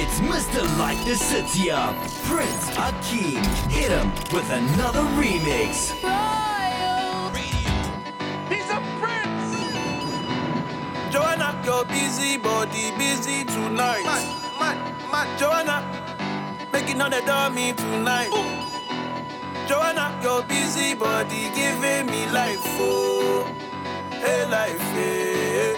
It's Mr. Light the City Up, Prince Akeem. Hit him with another remix. Royal Radio. He's a prince. Joanna, your busy body busy tonight. Mad, mad, mad. Joanna, making all the dummy tonight. Ooh. Joanna, your busy body giving me life, oh, hey life, hey.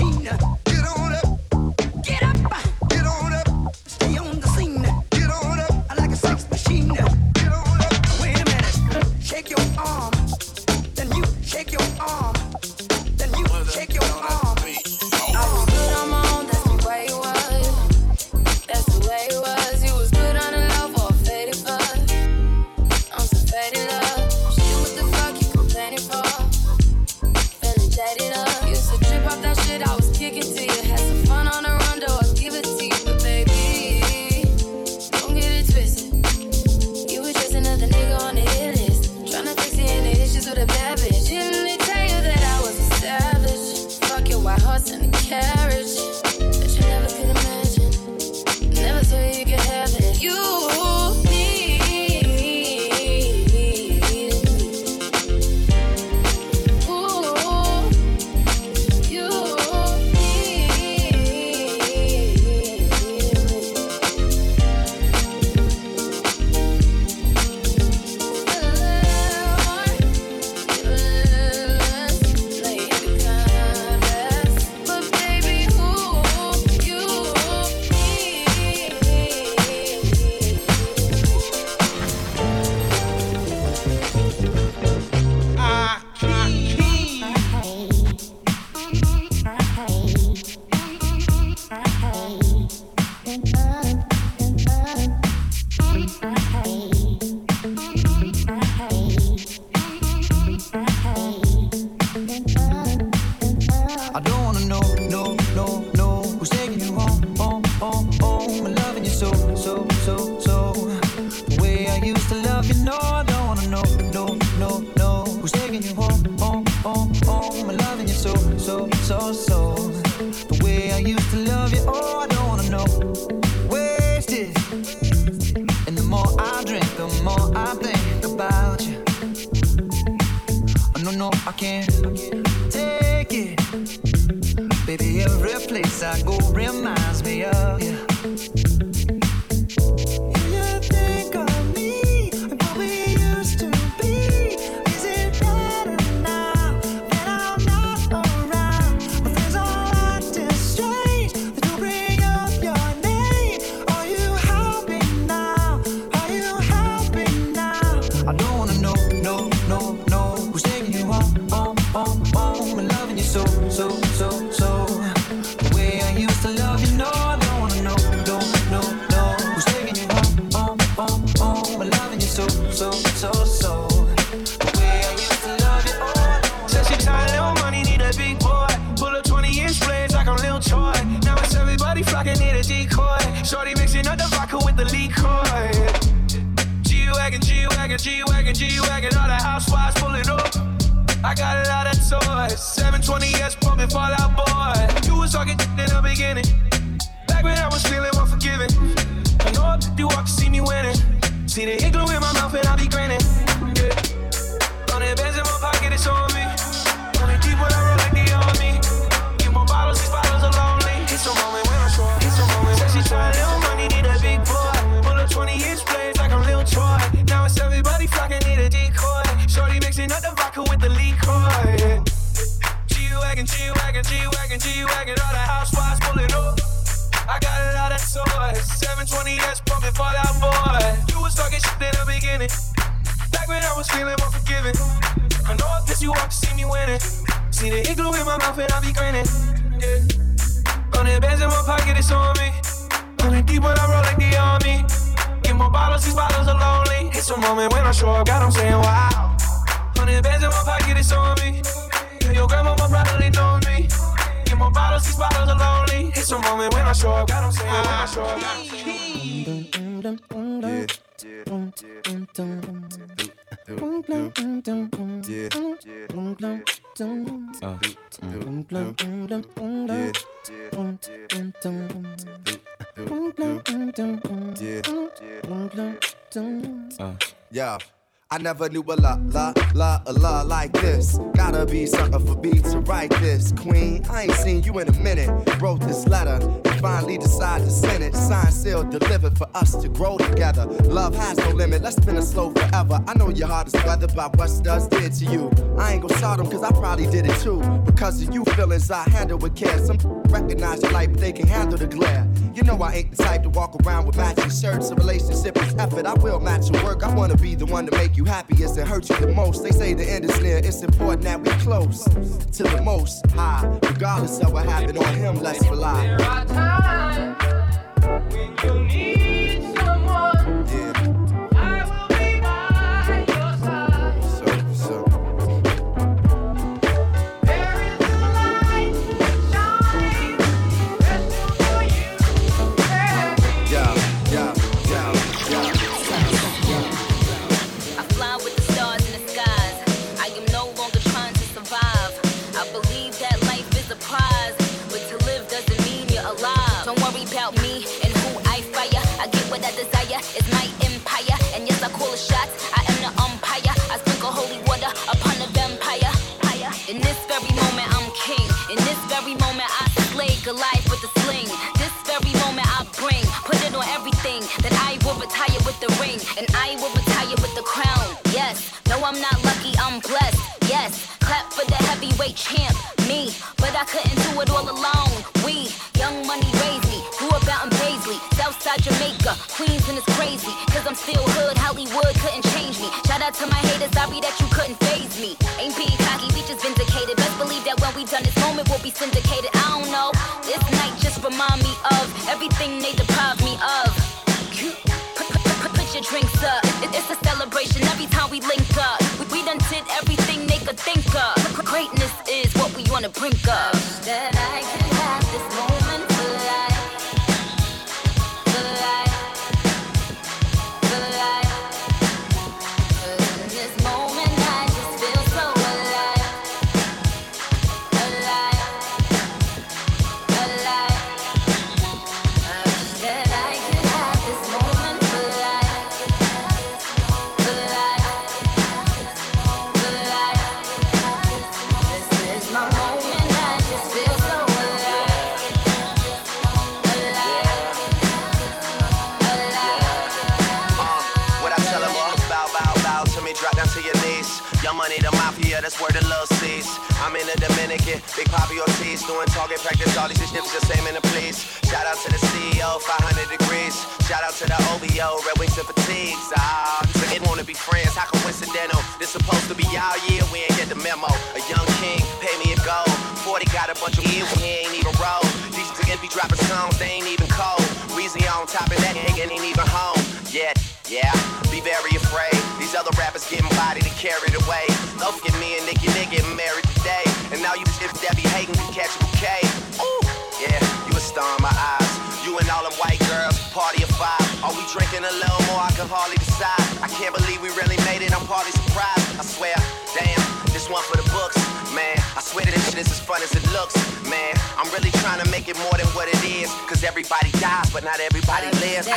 machine. again. See the igloo in my mouth and I be grinning. In my pocket, it's on me. Only I roll like the army. Get more bottles, these bottles are lonely. Moment when I show moment she money, a big boy. Pull 20 inch like I'm Lil Troy. Now everybody flocking, need a decoy. Shorty mixing up the vodka with the liquor. G-Wagon, G-Wagon, G-Wagon, G-Wagon, all the housewives pulling up. I got a lot of toys. 720S pumping, for that. boy. Was feeling more forgiving. I know I pissed you off to see me winning. See the igloo in my mouth and I be grinning. Yeah. Hundred bands in my pocket, it's on me. Hundred deep when I roll like the army. Get more bottles, these bottles are lonely. It's a moment when I show up, God, I'm saying wow. Hundred bands in my pocket, it's on me. Yeah, your grandma probably know me. Get more bottles, these bottles are lonely. It's a moment when I show up, God, I'm saying when I show up. God, I'm saying. Yeah. Yeah. I never knew a la la la a la like this. Gotta be something for me to write this, Queen. I ain't seen you in a minute. Wrote this letter and finally decided to send it. Signed, sealed, delivered for us to grow together. Love has no limit. Let's spin it slow forever. I know your heart is weathered by what studs did to you. I ain't gonna start them cause I probably did it too. Because of you feelings I handle with care. Some recognize your light, but they can handle the glare. You know I ain't the type to walk around with matching shirts. A relationship is effort. I will match your work. I wanna be the one to make you happiest and hurt you the most. They say the end is near. It's important that we close to the most high. Regardless of what happened on him, let's rely. There are times when you need Queens, and it's crazy. Cause I'm still hood, Hollywood couldn't change me. Shout out to my haters, sorry that you couldn't faze me. Ain't being cocky, we just vindicated. Best believe that when we done this moment, we'll be syndicated. I don't know. This night just remind me of everything they deprived me of. Put, your drinks up. It's a celebration every time we link up. We, we done did everything they could think of. Greatness is what we wanna bring up. Big Papi Ortiz, doing target practice, all these shit just same in the police. Shout out to the CEO, 500 degrees. Shout out to the OVO, Red Wings and Fatigues. Ah, it wanna be friends, how coincidental. This supposed to be our year, we ain't get the memo. A young king, pay me a gold. 40 got a bunch of years, he ain't even roll. These niggas be dropping songs, they ain't even cold. Weezy on top of that, nigga ain't even home yet. Yeah, be very afraid. These other rappers getting bodied and carried away. Don't forget me and Nicki, they getting married today. And now you if that be hating can catch a bouquet. Ooh, yeah, you a star in my eyes. You and all them white girls, party of five. Are we drinking a little more? I can hardly decide. I can't believe we really made it. I'm partly surprised. I swear, damn, this one for the books, man. I swear that this shit is as fun as it looks, man. I'm really trying to make it more than what it is. Cause everybody dies, but not everybody lives.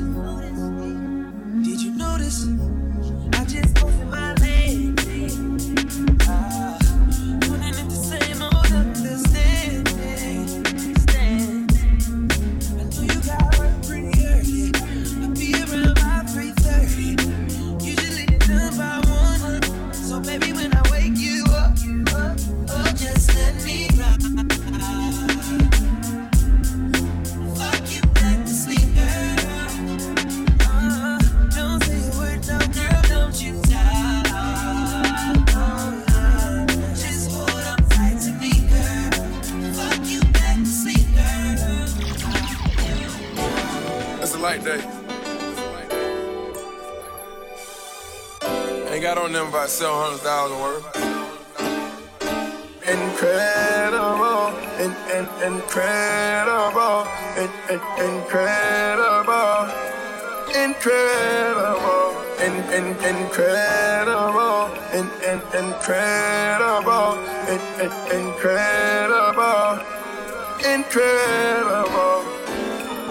Did you notice? I just opened my about 700,000 worth. Incredible, in, in, incredible, in, in, incredible, incredible, in, in, incredible, in, in, incredible, in, in, incredible, incredible.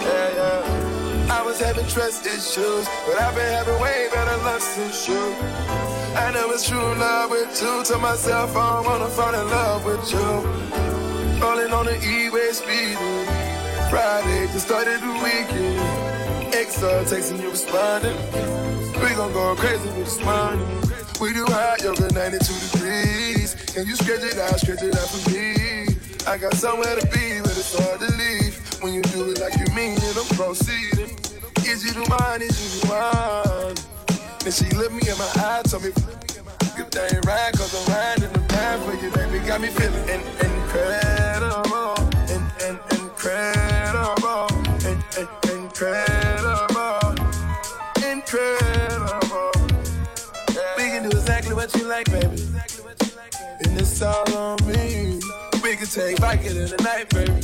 Yeah, yeah. I was having trust issues, but I've been having way better luck since you. I know it's true love with you. To myself, I wanna fall in love with you. Rolling on the E-way speed. Friday, just started the weekend. XR texting you responding. We gon' go crazy with this money. We do hot yoga 92 degrees. Can you stretch it out, stretch it out for me? I got somewhere to be, but it's hard to leave. When you do it like you mean it, I'm proceeding. Is you the one, is you the? Then she looked me in my eye, told me, good thing right, cause I'm riding the path for you, baby. Got me feeling in, incredible, in, in, incredible, in, in, incredible, incredible. We can do exactly what you like, baby. And it's all on me. We can take Viking in the night, baby.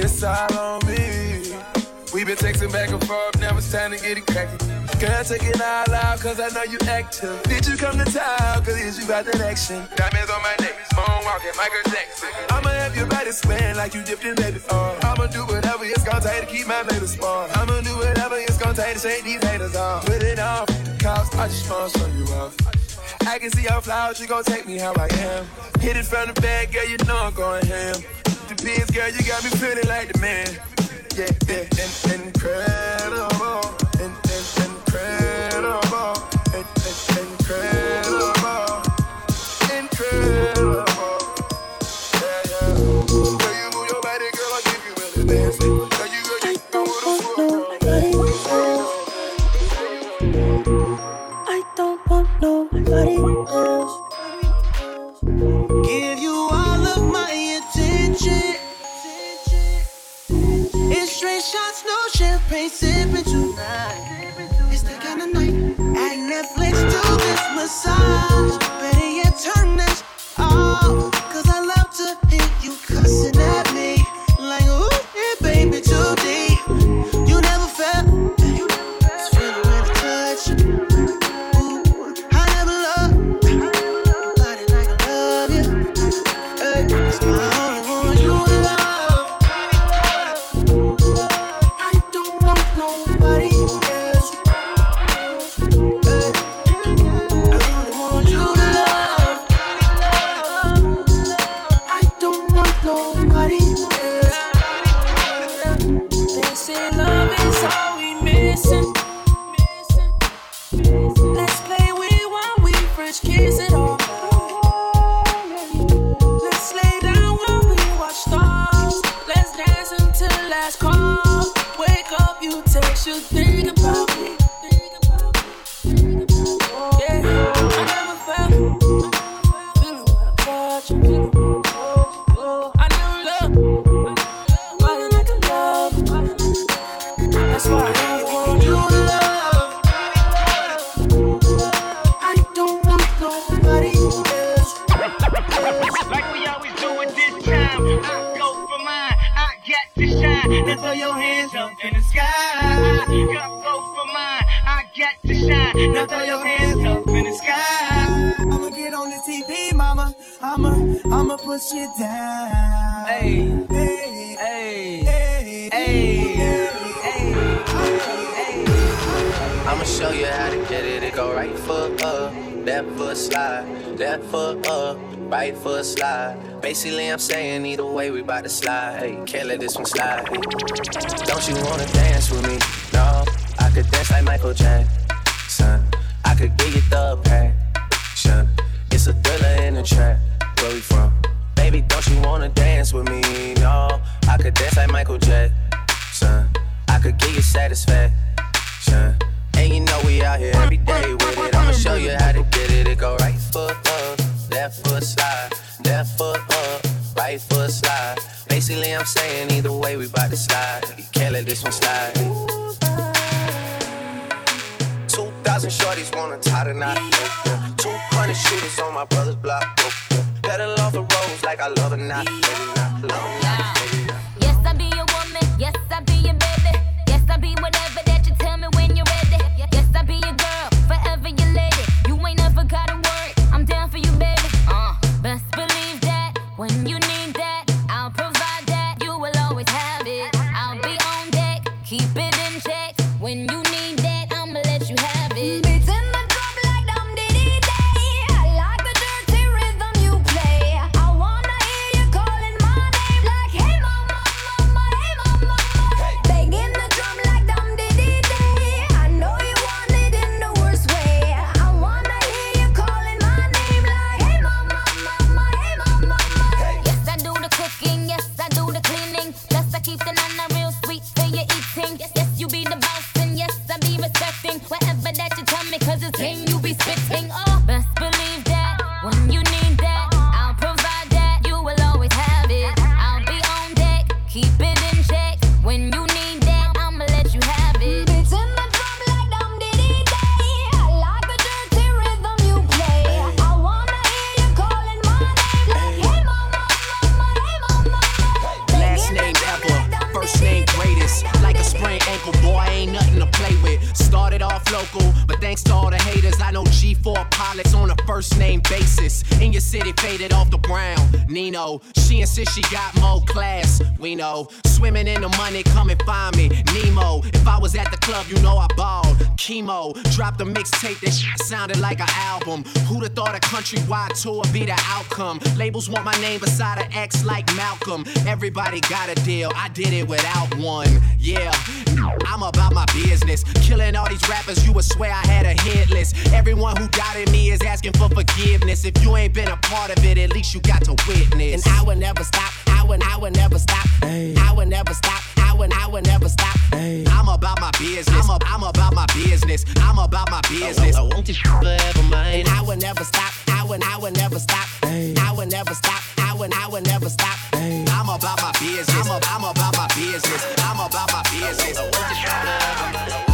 It's all on me. We've been texting back and forth, now it's time to get it cracking. Girl, take it all out, cause I know you active. Did you come to town, cause you got that action. Diamonds on my neck, phone walking, Michael Jackson. I'ma have your body swaying like you dipped in baby oil. I'ma do whatever it's gonna take to keep my baby spoiled. I'ma do whatever it's gonna take to shake these haters off. Put it off, cause I just wanna show you off. I can see your flowers, you gon' take me how I am. Hit it from the back, girl, you know I'm going ham. The Depends, girl, you got me feeling like the man. Yeah, yeah, in, incredible, in, in, incredible, in, in, incredible, incredible. Yeah, yeah. Girl, you move your body, girl, I give you a little dance. You, girl, you go with I don't want nobody else. Give you all of my attention. It's straight shots, no champagne sipping tonight. Kind of night at Netflix do this massage. Right foot up, left foot slide, left foot up, right foot slide. Basically, I'm saying either way, we bout to slide. Hey, can't let this one slide. Hey. Don't you wanna dance with me? No, I could dance like Michael Jackson. I could give you the passion. It's a thriller in the trap. Where we from? Baby, don't you wanna dance with me? No, I could dance like Michael Jackson. I could give you satisfaction. And you know we out here every day with it. I'ma show you how to get it. It go right foot up, left foot slide, left foot up, right foot slide. Basically, I'm saying either way, we bout to slide. You can't let this one slide. 2,000 shorties wanna tie the knot. 200 shooters on my brother's block. Pedal off the roads like I love it not. Love it not. Yes, I be your woman. Yes, I be your baby. Yes, I be whatever Yes, I be your girl, forever your lady. You ain't never gotta worry. I'm down for you, baby. Uh, best believe that when you dropped a mixtape that sounded like an album. Who'd have thought a countrywide tour be the outcome? Labels want my name beside an X like Malcolm. Everybody got a deal, I did it without one. Yeah, I'm about my business. Killing all these rappers, you would swear I had a hit list. Everyone who doubted me is asking for forgiveness. If you ain't been a part of it, at least you got to witness. And I would never stop, I would, I would never stop. I would never stop, I would, I would never stop. I'm about my business. I'm, a, I'm about my business. I'm about my business. I want this forever mine. And I would never stop, I would, I would never stop. I would never stop, I would, I would never stop. I'm about my business. I'm, a, I'm about my business. I'm about my business.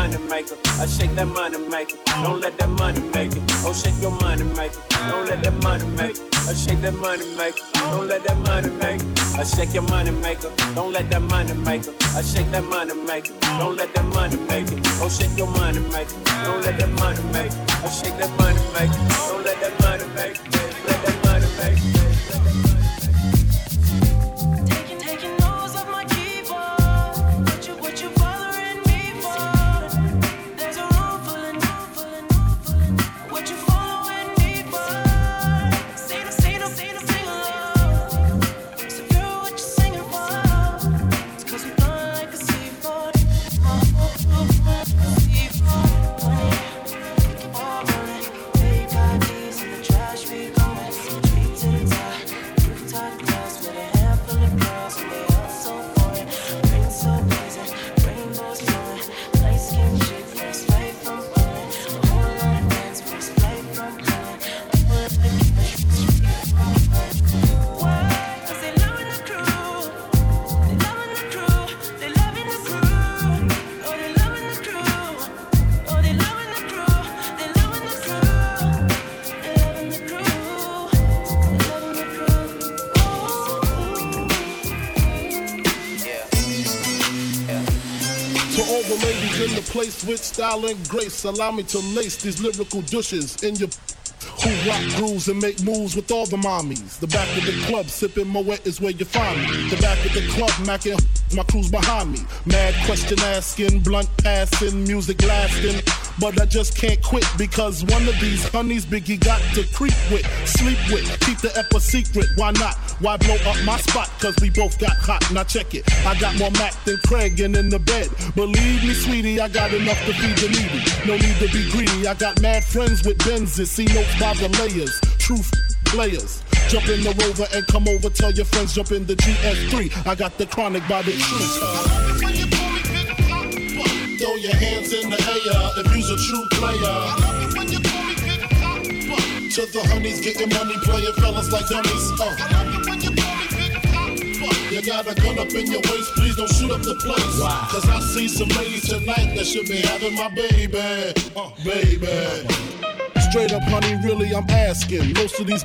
Money maker. I shake that money maker, don't let that money make it. Oh, shake your money maker, don't let that money make it. I shake that money maker, don't let that money make it. I shake your money maker, don't let that money maker. I shake that money maker, don't let that money make it. Oh, shake your money maker, don't let that money make it. I shake that money maker, with style and grace, allow me to lace these lyrical douches in your who rock grooves and make moves with all the mommies. The back of the club, sipping Moet is where you find me. The back of the club, macking my crew's behind me. Mad question asking, blunt passing, music lasting. But I just can't quit because one of these honeys Biggie got to creep with, sleep with, keep the ep secret. Why not? Why blow up my spot? Cause we both got hot. Now check it. I got more Mac than Craig and in the bed. Believe me, sweetie, I got enough to feed the needy. No need to be greedy. I got mad friends with Benzes. See notes by the layers. Truth players. Jump in the rover and come over. Tell your friends, jump in the GS3. I got the chronic by the truth. Throw your hands in the air if you's a true player. I love it when you call me Big Poppa. To the honeys, getting money, playing fellas like dummies. Uh. You you call me Big Poppa You got a gun up in your waist, please don't shoot up the place. Cause I see some ladies tonight that should be having my baby. Uh, baby. Straight up, honey, really, I'm asking. Most of these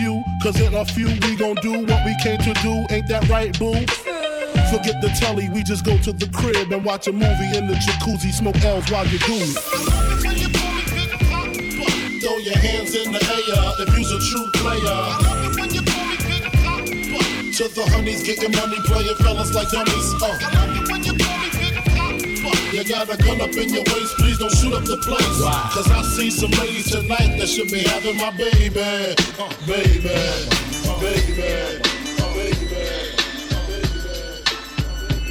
cause in a few we gon' do what we came to do. Ain't that right, boo? Forget the telly, we just go to the crib and watch a movie in the jacuzzi, smoke L's while you do it. When you pull me, pick up. Throw your hands in the air if you's a true player. To the honeys, getting money, playing fellas like dummies. Uh. You got a gun up in your waist, please don't shoot up the place. Cause I see some ladies tonight that should be having my baby. Uh, baby, uh, baby.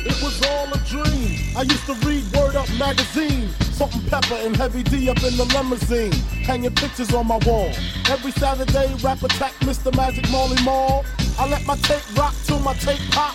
It was all a dream. I used to read Word Up magazine. Salt-N-Pepa and Heavy D up in the limousine. Hanging pictures on my wall. Every Saturday, rap attack Mr. Magic Marley Marl. I let my tape rock till my tape pop.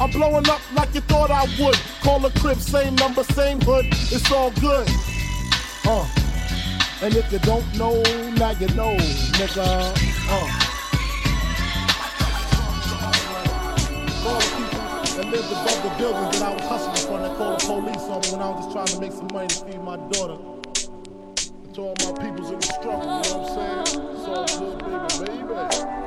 I'm blowing up like you thought I would. Call a crib, same number, same hood. It's all good. Uh. And if you don't know, now you know, nigga. Uh. that lived above the buildings that I was hustling from that called the police on me when I was just trying to make some money to feed my daughter. To all my peoples in the struggle, you know what I'm saying? It's all good, baby, baby.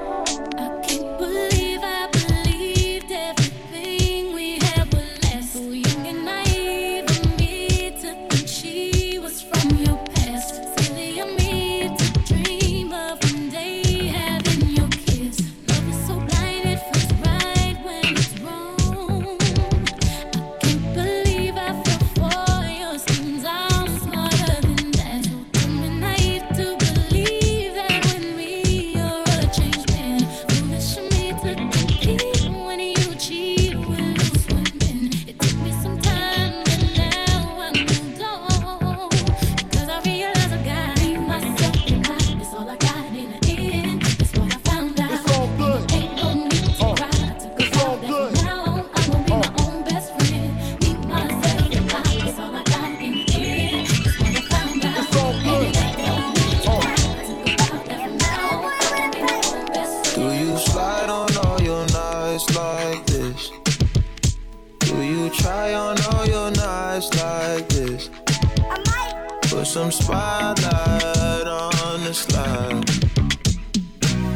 Put some spotlight on the slide.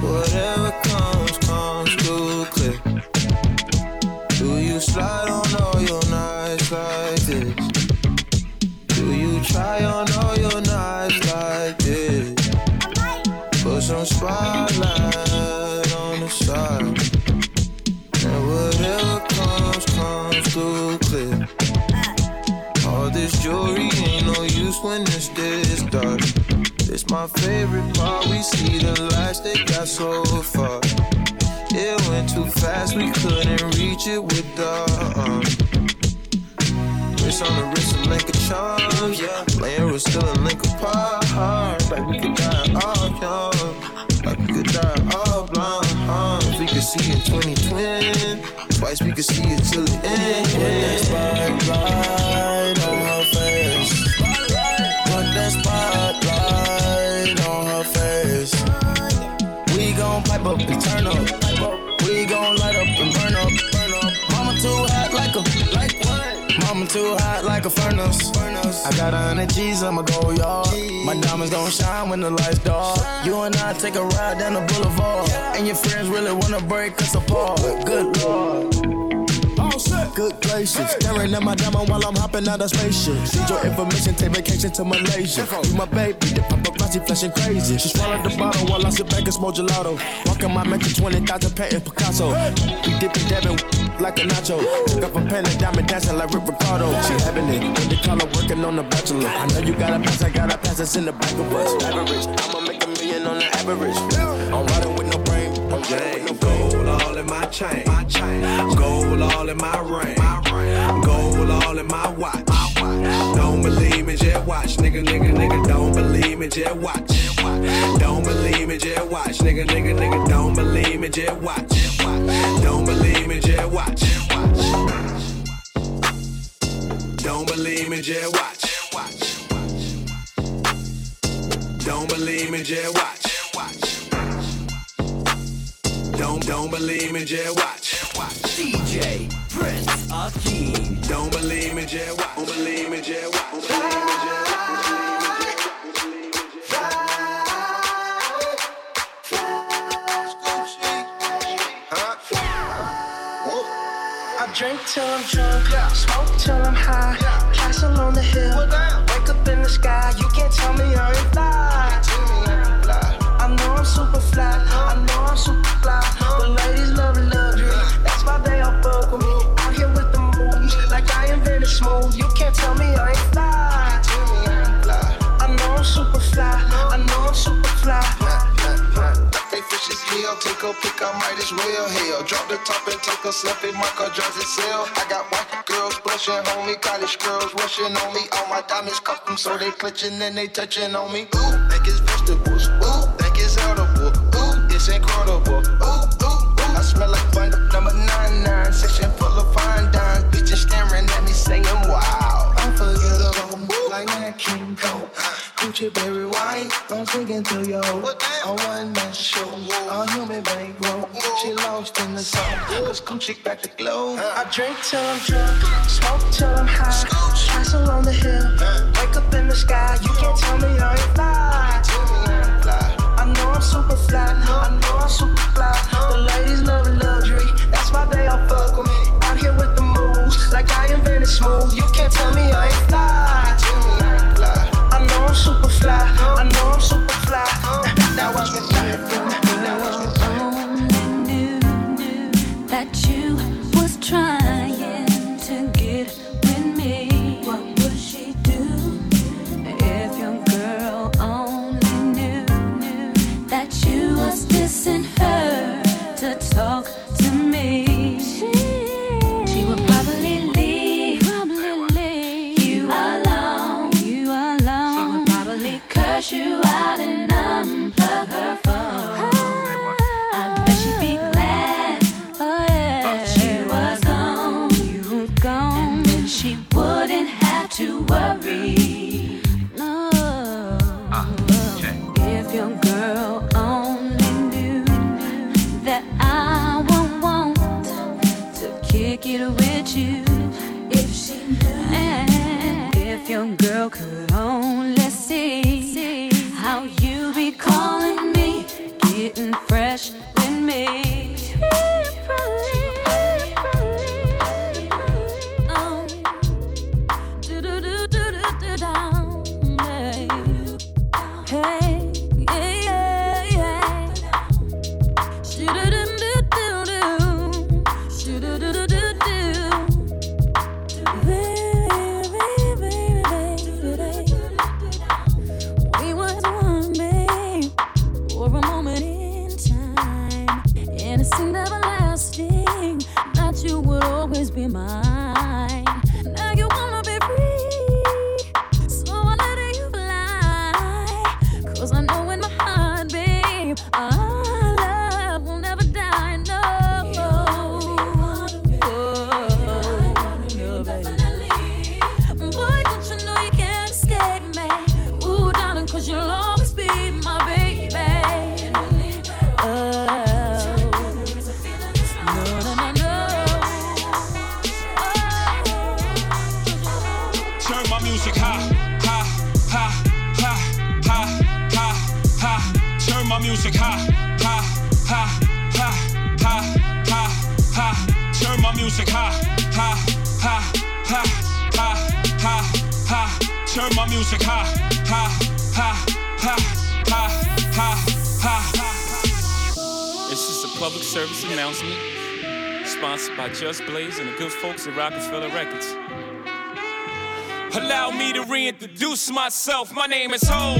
Whatever my favorite part. We see the lights they got so far. It went too fast, we couldn't reach it with the arms. Wrist on the wrist, a link of charms, yeah. Laying was still a link apart. Like we could die all young, like we could die all blind. Uh, we could see it 2020, twice we could see it till the end. Spotlight pipe up and turn up. We gon' light up and burn up. Mama too hot like a like what? Mama too hot like a furnace. I got a hundred G's, I'ma go yard. My diamonds gon' shine when the lights dark. You and I take a ride down the boulevard. And your friends really wanna break us apart. Good lord. Good places. Staring at my diamond while I'm hopping out of spaceship. Need your information, take vacation to Malaysia. You my baby, the paparazzi flashing crazy. She swallowed the bottle while I sit back and smoke gelato. Walking my mentor 20,000 patent Picasso. We dipping dabbing like a nacho. Took up a pen and diamond dancing like Rick Ricardo. She having it. When the her working on the bachelor. I know you got a pass, I got a pass that's in the back of us. Average, I'ma make a million on the average. I'm Gold all in my chain. Gold all in my ring. Gold all in my watch. Don't believe me, just watch. Nigga, nigga, nigga, don't believe me, just watch. Don't believe me, just watch. Nigga, nigga, nigga, don't believe me, just watch. Don't believe me, just watch. Don't believe me, just watch. Don't believe me, just watch. Don't don't believe me, just watch. Watch. DJ Prince Akeem. Don't believe me, just watch. Don't believe me, just watch. Don't believe me, just I drink till I'm drunk, smoke till I'm high, castle on the hill, wake up in the sky. You can't tell me I ain't fly. I know I'm super fly, I know I'm super The ladies love luxury, that's why they all fuck with me. Out here with the moves, like I invented smooth. You can't tell me I ain't fly. I know I'm super fly, I know I'm super fly. Fish is kill, take a pick, I might as well. Hell, drop the top and take a selfie, my car drives itself. I got white girls blushing, homie, college girls rushing on me. All my diamonds custom, so they clutching and they touching on me. Gucci berry wine, don't sink into your A one man show, a human bankroll. She lost in the song, cause Gucci back to glow. I drink till I'm drunk, smoke till I'm high. Castle on the hill, wake up in the sky. You can't tell me I ain't fly. I know I'm super fly, I know I'm super fly. The ladies love luxury, that's why they all fuck with me. Out here with the moves, like I invented smooth. You can't tell me I ain't fly. Know I'm super fly, I know I'm super fly. Now watch me fly, me that you was trying to get with me. What would she do if your girl only knew that you was dissing her your girl could at Records. Allow me to reintroduce myself. My name is Hove.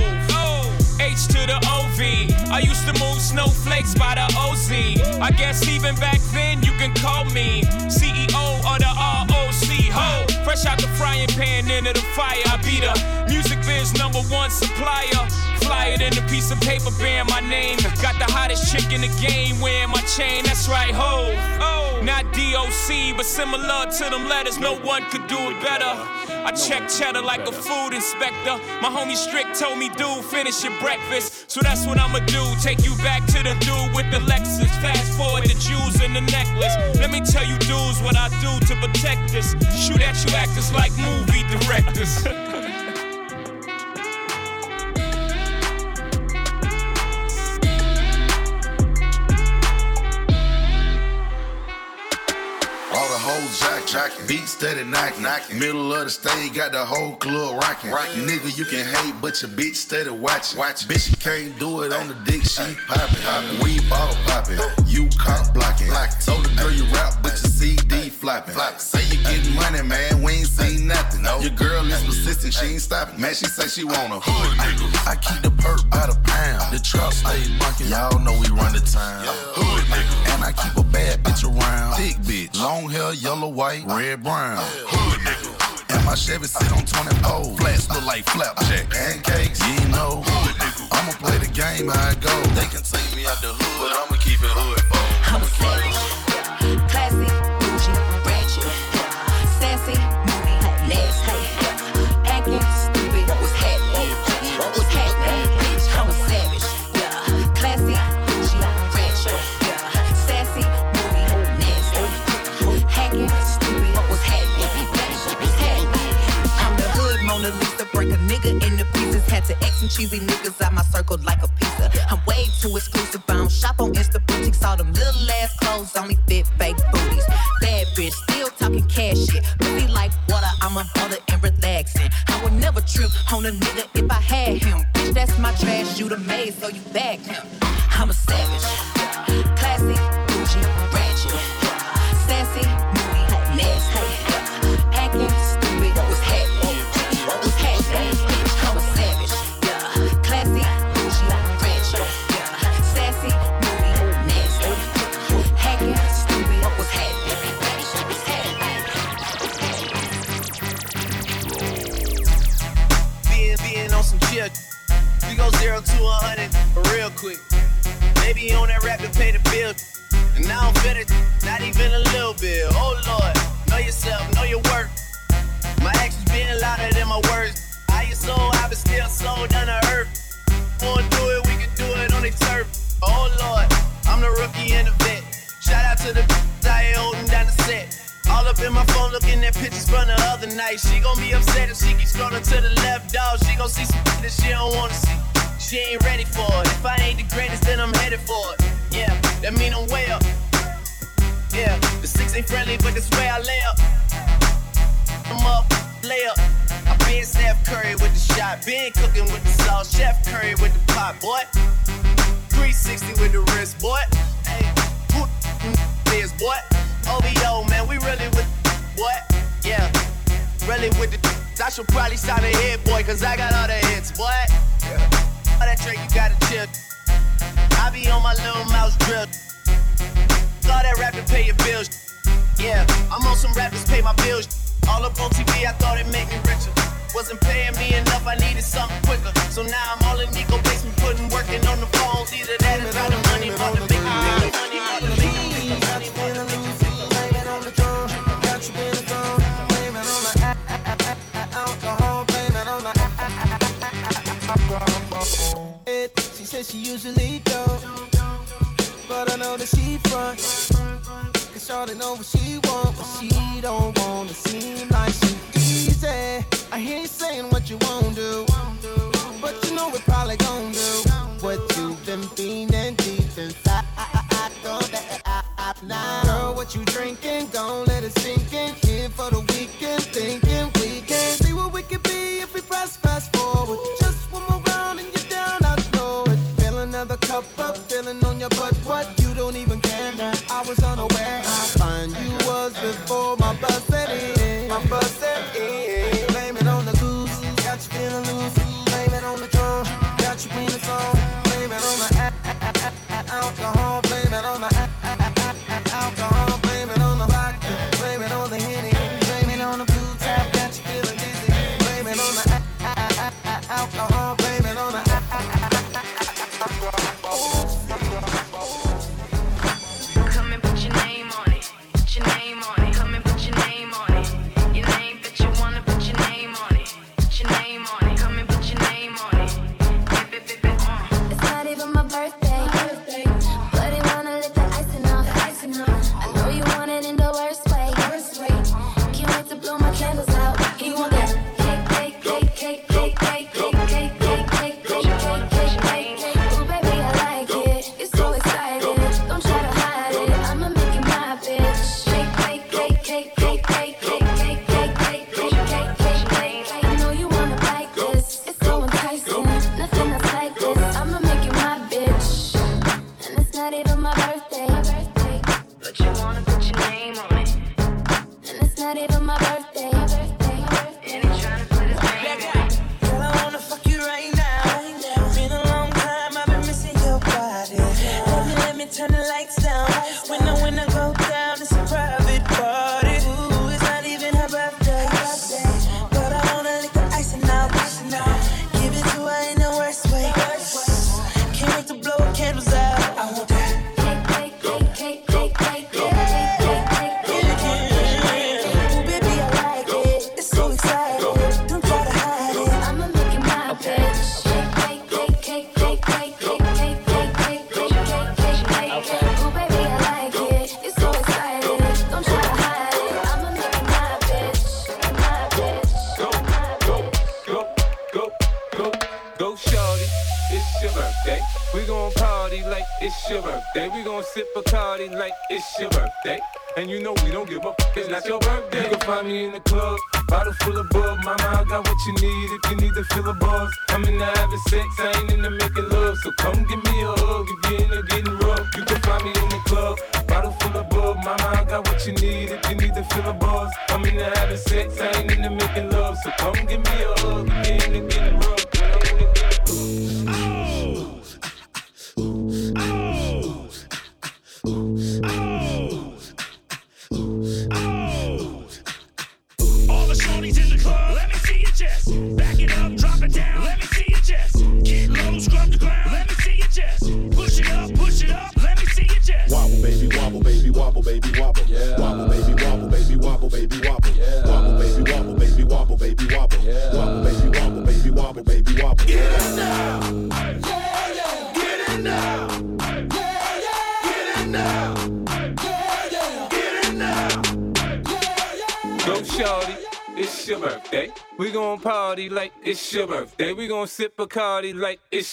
H to the OV. I used to move snowflakes by the OZ. I guess even back then you can call me CEO of the ROC. Ho, fresh out the frying pan into the fire. I be the music biz number one supplier. Fly it in a piece of paper bearing my name. Got the hottest chick in the game wearing my chain. That's right, ho. Oh, not DOC, but similar to them letters. No one could do it better. I check cheddar like a food inspector. My homie Strick told me, dude, finish your breakfast. So that's what I'ma do. Take you back to the dude with the Lexus. Fast forward to the necklace. Let me tell you, dudes, what I do to protect this. Shoot at you actors like movie directors. hoes beat steady knocking, knocking. Middle of the stage, got the whole club rocking. rocking. Nigga, you can hate, but your bitch steady watching. Watch, bitch, you can't do it on the dick, she poppin'. poppin'. We bottle poppin', you cop blocking. Told the girl you rap, but your CD flopping. Say you getting money, man, we ain't seen nothing. No. Your girl is persistent, she ain't stopping. Man, she say she want a hood nigga. I keep the perp by the pound. The truck stay bunkin', y'all know we run the town. Hood nigga. And I keep a bad bitch around. Thick bitch, long hair, yellow, white, red, brown. Hood nigga. And my Chevy sit on 20 poles. Flats look like flapjack. Pancakes, you know. I'ma play the game I go. They can take me out the hood, but I'ma keep it hood She ain't ready for it. If I ain't the greatest, then I'm headed for it. Yeah, that mean I'm way up. Yeah, the six ain't friendly, but this way I lay up. I'm up, lay up. I been Steph Curry with the shot, been cooking with the sauce, Chef Curry with the pot, boy. 360 with the wrist, boy. Hey, who the mm, is, boy? OVO, man, we really with what? Yeah, really with the. I should probably sign a hit, boy, cause I got all the hits, boy. Yeah. That Drake, you gotta chill. I be on my little mouse drill. All that rap to pay your bills. Yeah, I'm on some rappers pay my bills. All up on TV, I thought it made me richer. Wasn't paying me enough, I needed something quicker. So now I'm all in Nico basement, putting working on the phones. Either that or to money, money, make me money, money, money, she said she usually don't, but I know that she front. Cause Shawty know what she want, but she don't wanna seem like she easy. I hear you saying what you won't do, but you know we probably gon' do what you've been feeling deep inside. Know that I- I- Now, girl, what you drinking? Gon' let it sink in. Here for the weekend, thinking shake, shake.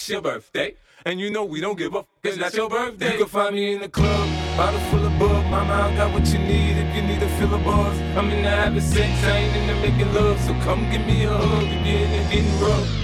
it's your birthday. And you know we don't give up, it's not your birthday. You can find me in the club, bottle full of bug. Mama, I got what you need if you need to fill of buzz. I'm in the having sex, I ain't in the making love. So come give me a hug, you're getting, getting rough.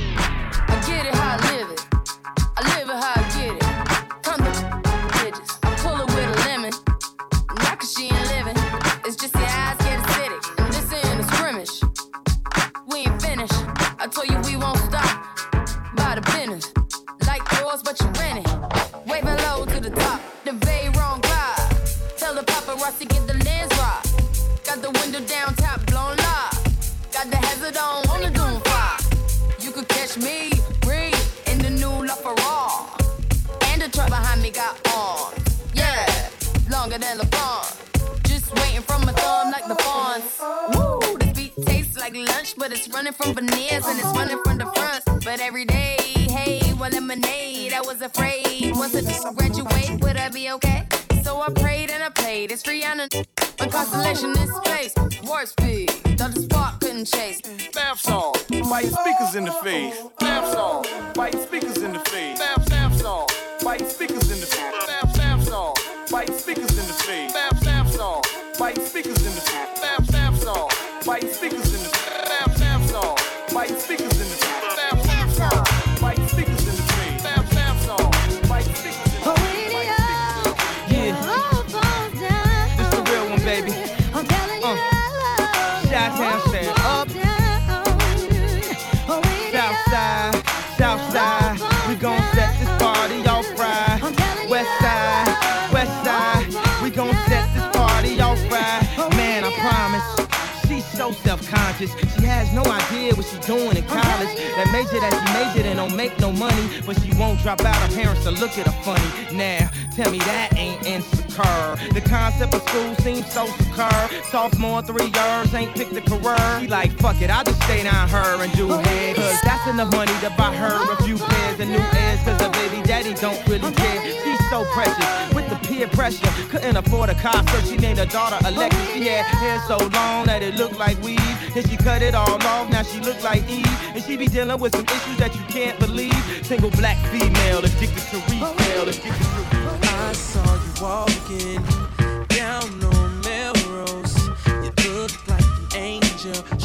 has no idea what she's doing in college. That major that she majored in don't make no money, but she won't drop out. Her parents to look at her funny. Now, tell me that ain't insecure. The concept of school seems so secure. Sophomore three years ain't picked a career. She like, fuck it, I just stay down her and do head. Cause that's enough money to buy her a few pairs and new ears. Cause her baby daddy don't really care. She's so precious with the peer pressure. Couldn't afford a car, so she named her daughter Alexis. She had hair so long that it looked like weave. And she cut it all off, now she look like Eve. And she be dealing with some issues that you can't believe. Single black female, addicted to retail, addicted to. I saw you walking down on Melrose. You looked like an angel.